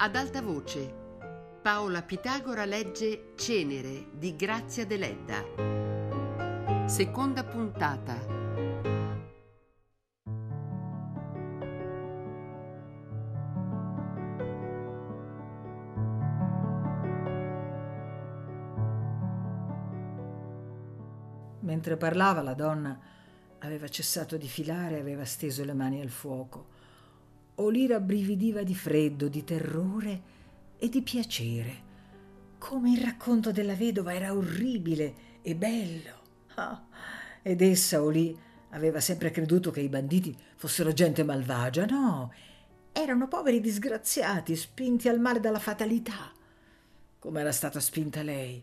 Ad alta voce, Paola Pitagora legge Cenere di Grazia Deledda. Seconda puntata. Mentre parlava la donna aveva cessato di filare e aveva steso le mani al fuoco. Olira brividiva di freddo, di terrore e di piacere. Come il racconto della vedova era orribile e bello. Ah, ed essa, Olì, aveva sempre creduto che i banditi fossero gente malvagia. No, erano poveri disgraziati, spinti al male dalla fatalità, come era stata spinta lei.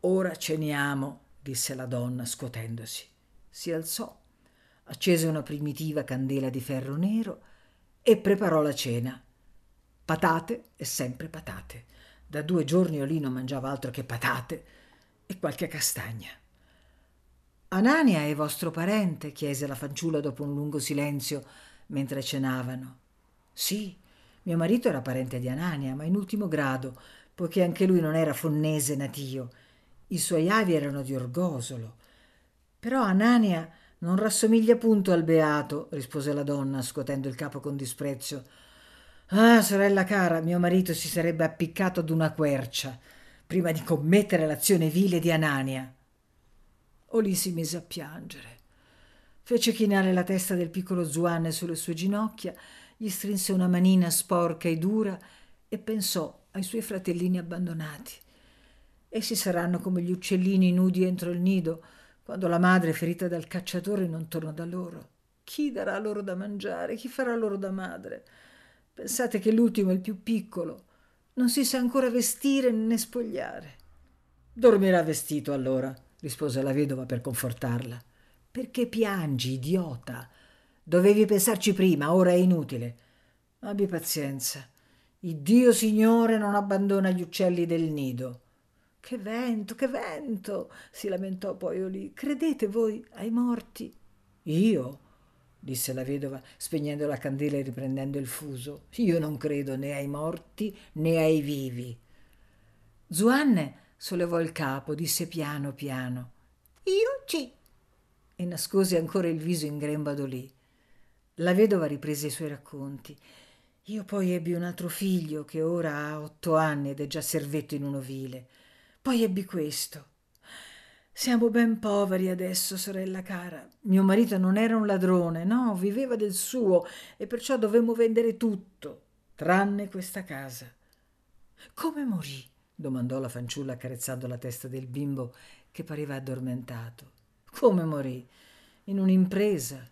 Ora ceniamo, disse la donna scuotendosi. Si alzò, accese una primitiva candela di ferro nero e preparò la cena. Patate e sempre patate. Da due giorni Olì non mangiava altro che patate e qualche castagna. Anania è vostro parente? chiese la fanciulla dopo un lungo silenzio mentre cenavano. Sì, mio marito era parente di Anania, ma in ultimo grado, poiché anche lui non era fonnese natio. I suoi avi erano di Orgosolo. Però Anania non rassomiglia punto al beato, rispose la donna, scuotendo il capo con disprezzo. Ah, sorella cara, mio marito si sarebbe appiccato ad una quercia prima di commettere l'azione vile di Anania. Olì si mise a piangere. Fece chinare la testa del piccolo Zuanne sulle sue ginocchia, gli strinse una manina sporca e dura e pensò ai suoi fratellini abbandonati. Essi saranno come gli uccellini nudi entro il nido, quando la madre, ferita dal cacciatore, non torna da loro. Chi darà loro da mangiare? Chi farà loro da madre? Pensate che l'ultimo è il più piccolo. Non si sa ancora vestire né spogliare. Dormirà vestito allora, rispose la vedova per confortarla. Perché piangi, idiota? Dovevi pensarci prima, ora è inutile. Abbi pazienza. Il Dio Signore non abbandona gli uccelli del nido. Che vento, che vento! si lamentò poi Olì. Credete voi ai morti? Io? disse la vedova, spegnendo la candela e riprendendo il fuso. Io non credo né ai morti né ai vivi. Zuanne sollevò il capo, disse piano piano. Io sì. E nascose ancora il viso in grembo ad Olì. La vedova riprese i suoi racconti. Io poi ebbi un altro figlio che ora ha otto anni ed è già servetto in un ovile. Poi ebbi questo. Siamo ben poveri adesso, sorella cara. Mio marito non era un ladrone, no, viveva del suo e perciò dovemmo vendere tutto, tranne questa casa. Come morì? domandò la fanciulla accarezzando la testa del bimbo che pareva addormentato. Come morì? In un'impresa.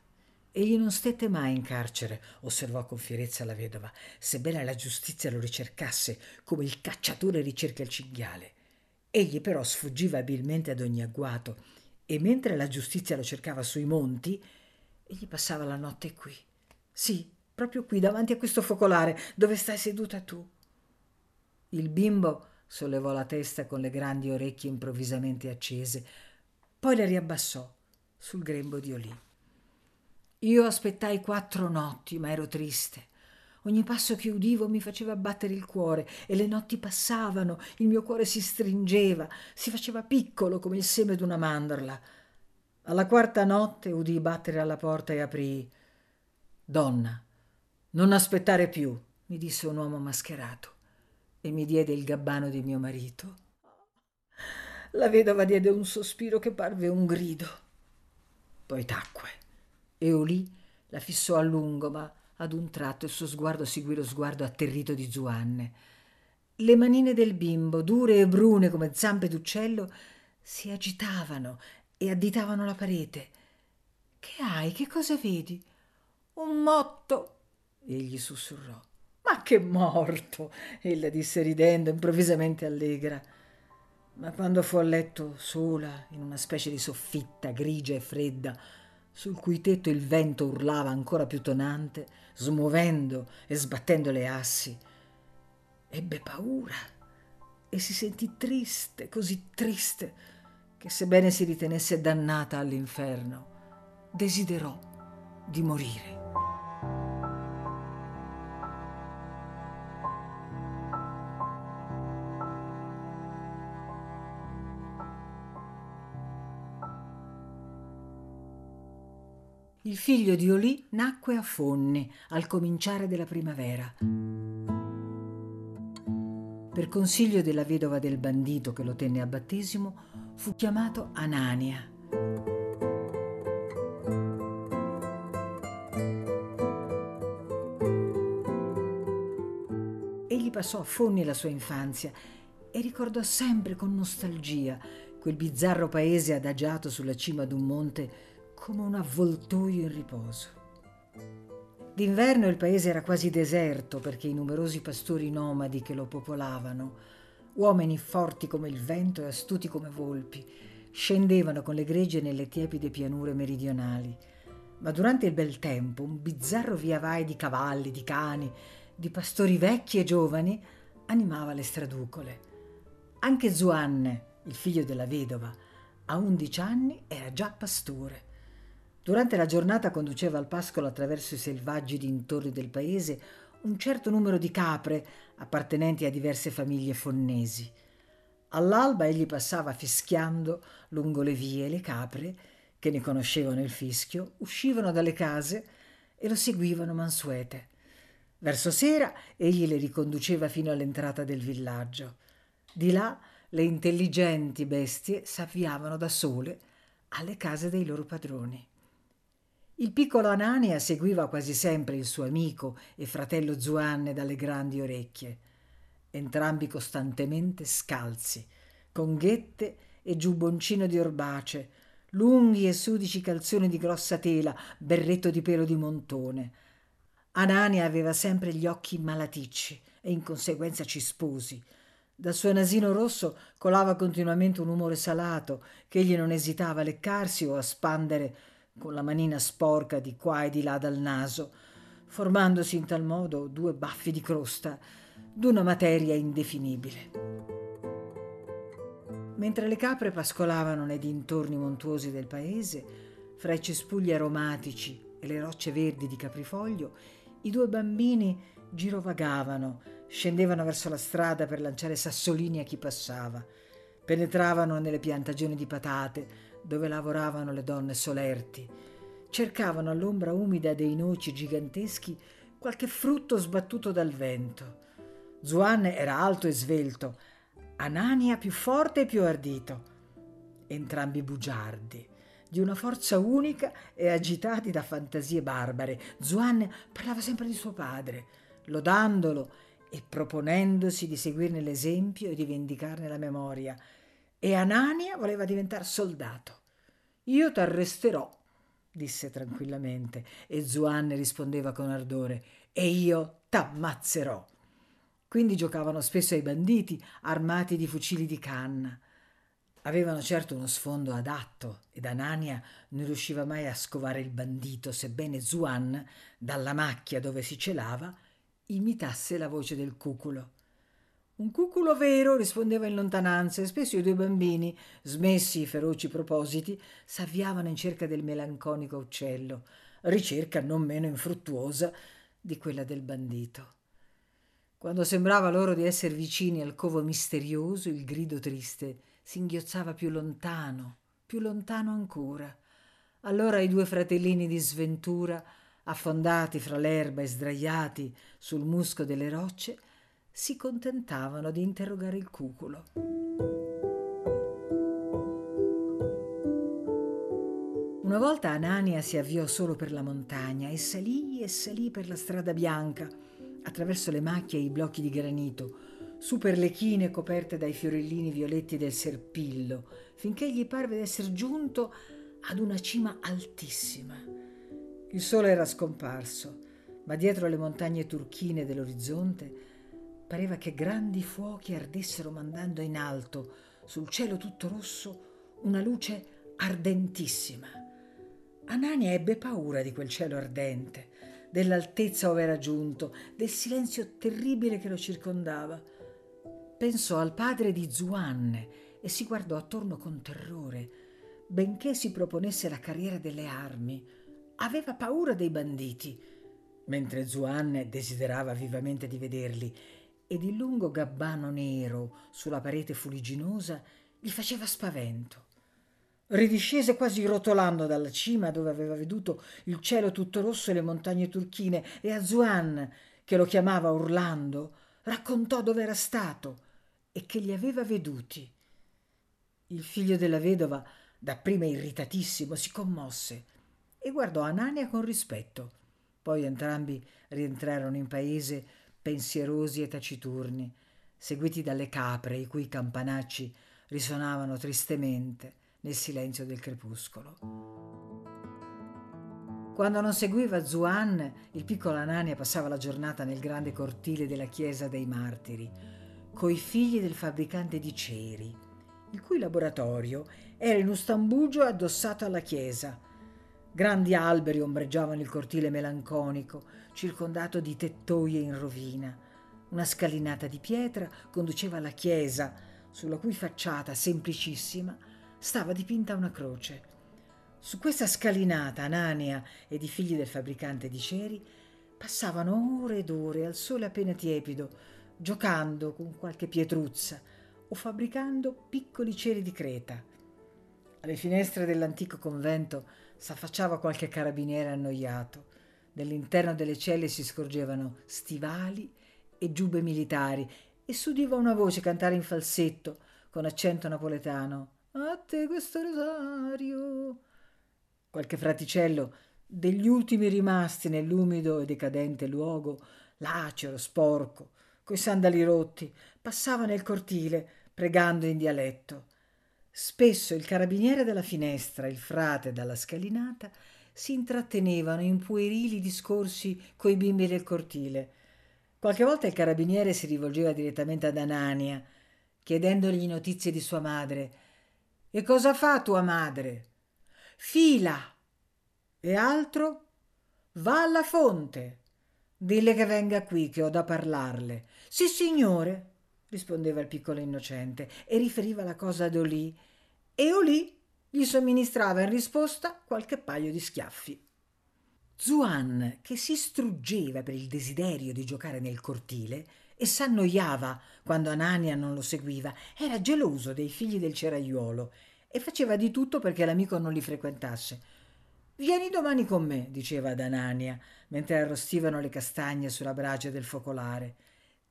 Egli non stette mai in carcere, osservò con fierezza la vedova, sebbene la giustizia lo ricercasse come il cacciatore ricerca il cinghiale. Egli però sfuggiva abilmente ad ogni agguato e mentre la giustizia lo cercava sui monti, egli passava la notte qui. Sì, proprio qui, davanti a questo focolare, dove stai seduta tu. Il bimbo sollevò la testa con le grandi orecchie improvvisamente accese, poi le riabbassò sul grembo di Olì. Io aspettai quattro notti, ma ero triste. Ogni passo che udivo mi faceva battere il cuore e le notti passavano, il mio cuore si stringeva, si faceva piccolo come il seme d'una mandorla. Alla quarta notte udii battere alla porta e aprii. Donna, non aspettare più, mi disse un uomo mascherato e mi diede il gabbano di mio marito. La vedova diede un sospiro che parve un grido. Poi tacque e Olì la fissò a lungo, ma ad un tratto il suo sguardo seguì lo sguardo atterrito di Zuanne. Le manine del bimbo, dure e brune come zampe d'uccello, si agitavano e additavano la parete. Che hai? Che cosa vedi? Un motto, egli sussurrò. Ma che morto! ella disse ridendo, improvvisamente allegra. Ma quando fu a letto sola, in una specie di soffitta grigia e fredda, sul cui tetto il vento urlava ancora più tonante, smuovendo e sbattendo le assi. Ebbe paura e si sentì triste, così triste, che sebbene si ritenesse dannata all'inferno, desiderò di morire. Il figlio di Olì nacque a Fonni al cominciare della primavera. Per consiglio della vedova del bandito che lo tenne a battesimo, fu chiamato Anania. Egli passò a Fonni la sua infanzia e ricordò sempre con nostalgia quel bizzarro paese adagiato sulla cima d'un monte come un avvoltoio in riposo. D'inverno il paese era quasi deserto perché i numerosi pastori nomadi che lo popolavano, uomini forti come il vento e astuti come volpi, scendevano con le gregge nelle tiepide pianure meridionali. Ma durante il bel tempo un bizzarro via vai di cavalli, di cani, di pastori vecchi e giovani animava le straducole. Anche Zuanne, il figlio della vedova, a undici anni era già pastore. Durante la giornata conduceva al pascolo attraverso i selvaggi dintorni del paese un certo numero di capre appartenenti a diverse famiglie fonnesi. All'alba egli passava fischiando lungo le vie e le capre, che ne conoscevano il fischio, uscivano dalle case e lo seguivano mansuete. Verso sera egli le riconduceva fino all'entrata del villaggio. Di là le intelligenti bestie s'avviavano da sole alle case dei loro padroni. Il piccolo Anania seguiva quasi sempre il suo amico e fratello Zuanne dalle grandi orecchie, entrambi costantemente scalzi, con ghette e giubboncino di orbace, lunghi e sudici calzoni di grossa tela, berretto di pelo di montone. Anania aveva sempre gli occhi malaticci e in conseguenza cisposi. Dal suo nasino rosso colava continuamente un umore salato che egli non esitava a leccarsi o a spandere con la manina sporca di qua e di là dal naso, formandosi in tal modo due baffi di crosta d'una materia indefinibile. Mentre le capre pascolavano nei dintorni montuosi del paese, fra i cespugli aromatici e le rocce verdi di caprifoglio, i due bambini girovagavano, scendevano verso la strada per lanciare sassolini a chi passava, penetravano nelle piantagioni di patate, dove lavoravano le donne solerti, cercavano all'ombra umida dei noci giganteschi qualche frutto sbattuto dal vento. Zuanne era alto e svelto, Anania più forte e più ardito, entrambi bugiardi, di una forza unica e agitati da fantasie barbare. Zuanne parlava sempre di suo padre, lodandolo e proponendosi di seguirne l'esempio e di vendicarne la memoria e Anania voleva diventare soldato. Io t'arresterò, disse tranquillamente, e Zuanne rispondeva con ardore, e io t'ammazzerò. Quindi giocavano spesso ai banditi, armati di fucili di canna. Avevano certo uno sfondo adatto ed Anania non riusciva mai a scovare il bandito, sebbene Zuan, dalla macchia dove si celava, imitasse la voce del cuculo. Un cuculo vero, rispondeva in lontananza, e spesso i due bambini, smessi i feroci propositi, s'avviavano in cerca del melanconico uccello, ricerca non meno infruttuosa di quella del bandito. Quando sembrava loro di essere vicini al covo misterioso, il grido triste singhiozzava più lontano, più lontano ancora. Allora i due fratellini di sventura, affondati fra l'erba e sdraiati sul musco delle rocce, si contentavano di interrogare il cuculo. Una volta Anania si avviò solo per la montagna e salì e salì per la strada bianca, attraverso le macchie e i blocchi di granito, su per le chine coperte dai fiorellini violetti del serpillo, finché gli parve d'essere giunto ad una cima altissima. Il sole era scomparso, ma dietro le montagne turchine dell'orizzonte Pareva che grandi fuochi ardessero mandando in alto, sul cielo tutto rosso, una luce ardentissima. Anania ebbe paura di quel cielo ardente, dell'altezza ove era giunto, del silenzio terribile che lo circondava. Pensò al padre di Zuanne e si guardò attorno con terrore. Benché si proponesse la carriera delle armi, aveva paura dei banditi, mentre Zuanne desiderava vivamente di vederli ed il lungo gabbano nero sulla parete fuliginosa gli faceva spavento. Ridiscese quasi rotolando dalla cima dove aveva veduto il cielo tutto rosso e le montagne turchine e a Zuan, che lo chiamava urlando, raccontò dove era stato e che li aveva veduti. Il figlio della vedova, dapprima irritatissimo, si commosse e guardò Anania con rispetto. Poi entrambi rientrarono in paese pensierosi e taciturni, seguiti dalle capre i cui campanacci risonavano tristemente nel silenzio del crepuscolo. Quando non seguiva Zuan, il piccolo Anania passava la giornata nel grande cortile della chiesa dei martiri, coi figli del fabbricante di ceri, il cui laboratorio era in un stambugio addossato alla chiesa. Grandi alberi ombreggiavano il cortile melanconico, circondato di tettoie in rovina. Una scalinata di pietra conduceva alla chiesa, sulla cui facciata semplicissima stava dipinta una croce. Su questa scalinata Anania ed i figli del fabbricante di ceri passavano ore ed ore al sole appena tiepido, giocando con qualche pietruzza o fabbricando piccoli ceri di creta. Alle finestre dell'antico convento s'affacciava qualche carabiniere annoiato. Nell'interno delle celle si scorgevano stivali e giubbe militari e s'udiva una voce cantare in falsetto con accento napoletano a te questo rosario. Qualche fraticello degli ultimi rimasti nell'umido e decadente luogo, lacero, sporco, coi sandali rotti, passava nel cortile pregando in dialetto. Spesso il carabiniere dalla finestra, il frate dalla scalinata si intrattenevano in puerili discorsi coi bimbi del cortile. Qualche volta il carabiniere si rivolgeva direttamente ad Anania, chiedendogli notizie di sua madre e cosa fa tua madre? Fila. E altro? Va alla fonte. Dille che venga qui, che ho da parlarle. Sì, signore, rispondeva il piccolo innocente e riferiva la cosa ad Olì. E Olì gli somministrava in risposta qualche paio di schiaffi. Zuan, che si struggeva per il desiderio di giocare nel cortile e s'annoiava quando Anania non lo seguiva, era geloso dei figli del ceraiuolo e faceva di tutto perché l'amico non li frequentasse. Vieni domani con me, diceva ad Anania, mentre arrostivano le castagne sulla brace del focolare.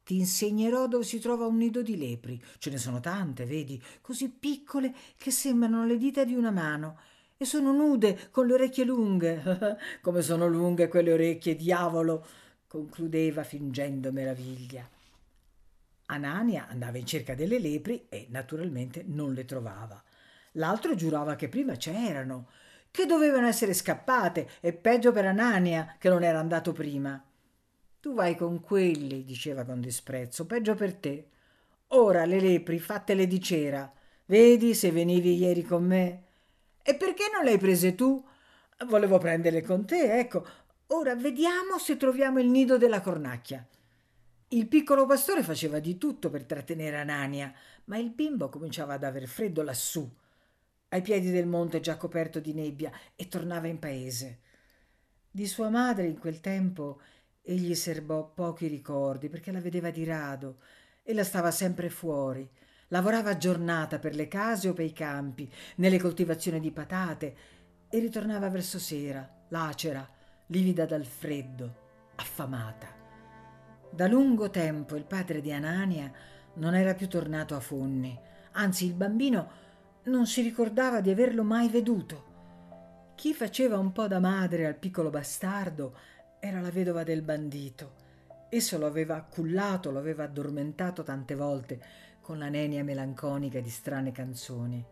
Ti insegnerò dove si trova un nido di lepri. Ce ne sono tante, vedi, così piccole che sembrano le dita di una mano e sono nude con le orecchie lunghe. Come sono lunghe quelle orecchie, diavolo! concludeva fingendo meraviglia. Anania andava in cerca delle lepri e naturalmente non le trovava. L'altro giurava che prima c'erano, che dovevano essere scappate e peggio per Anania che non era andato prima. Tu vai con quelli, diceva con disprezzo, peggio per te. Ora le lepri fattele di cera. Vedi se venivi ieri con me? E perché non le hai prese tu? Volevo prenderle con te, ecco. Ora vediamo se troviamo il nido della cornacchia. Il piccolo pastore faceva di tutto per trattenere Anania, ma il bimbo cominciava ad aver freddo lassù ai piedi del monte già coperto di nebbia e tornava in paese. Di sua madre in quel tempo egli serbò pochi ricordi perché la vedeva di rado e la stava sempre fuori. Lavorava a giornata per le case o per i campi, nelle coltivazioni di patate e ritornava verso sera, lacera, livida dal freddo, affamata. Da lungo tempo il padre di Anania non era più tornato a Fonni, anzi il bambino non si ricordava di averlo mai veduto. Chi faceva un po' da madre al piccolo bastardo era la vedova del bandito. Esso lo aveva accullato, lo aveva addormentato tante volte con la nenia melanconica di strane canzoni.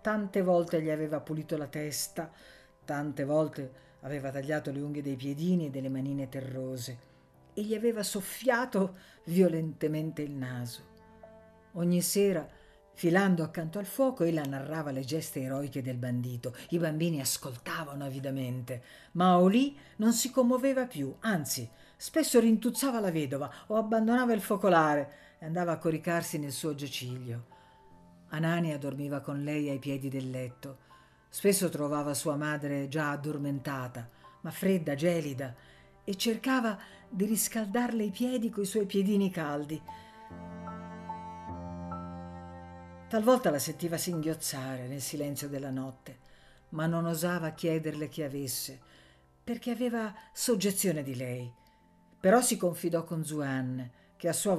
Tante volte gli aveva pulito la testa, tante volte aveva tagliato le unghie dei piedini e delle manine terrose e gli aveva soffiato violentemente il naso. Ogni sera Filando accanto al fuoco, ella narrava le geste eroiche del bandito. I bambini ascoltavano avidamente, ma Oli non si commuoveva più, anzi, spesso rintuzzava la vedova o abbandonava il focolare e andava a coricarsi nel suo giaciglio. Anania dormiva con lei ai piedi del letto. Spesso trovava sua madre già addormentata, ma fredda, gelida, e cercava di riscaldarle i piedi coi suoi piedini caldi Talvolta la sentiva singhiozzare nel silenzio della notte, ma non osava chiederle chi avesse, perché aveva soggezione di lei. Però si confidò con Zuan, che a sua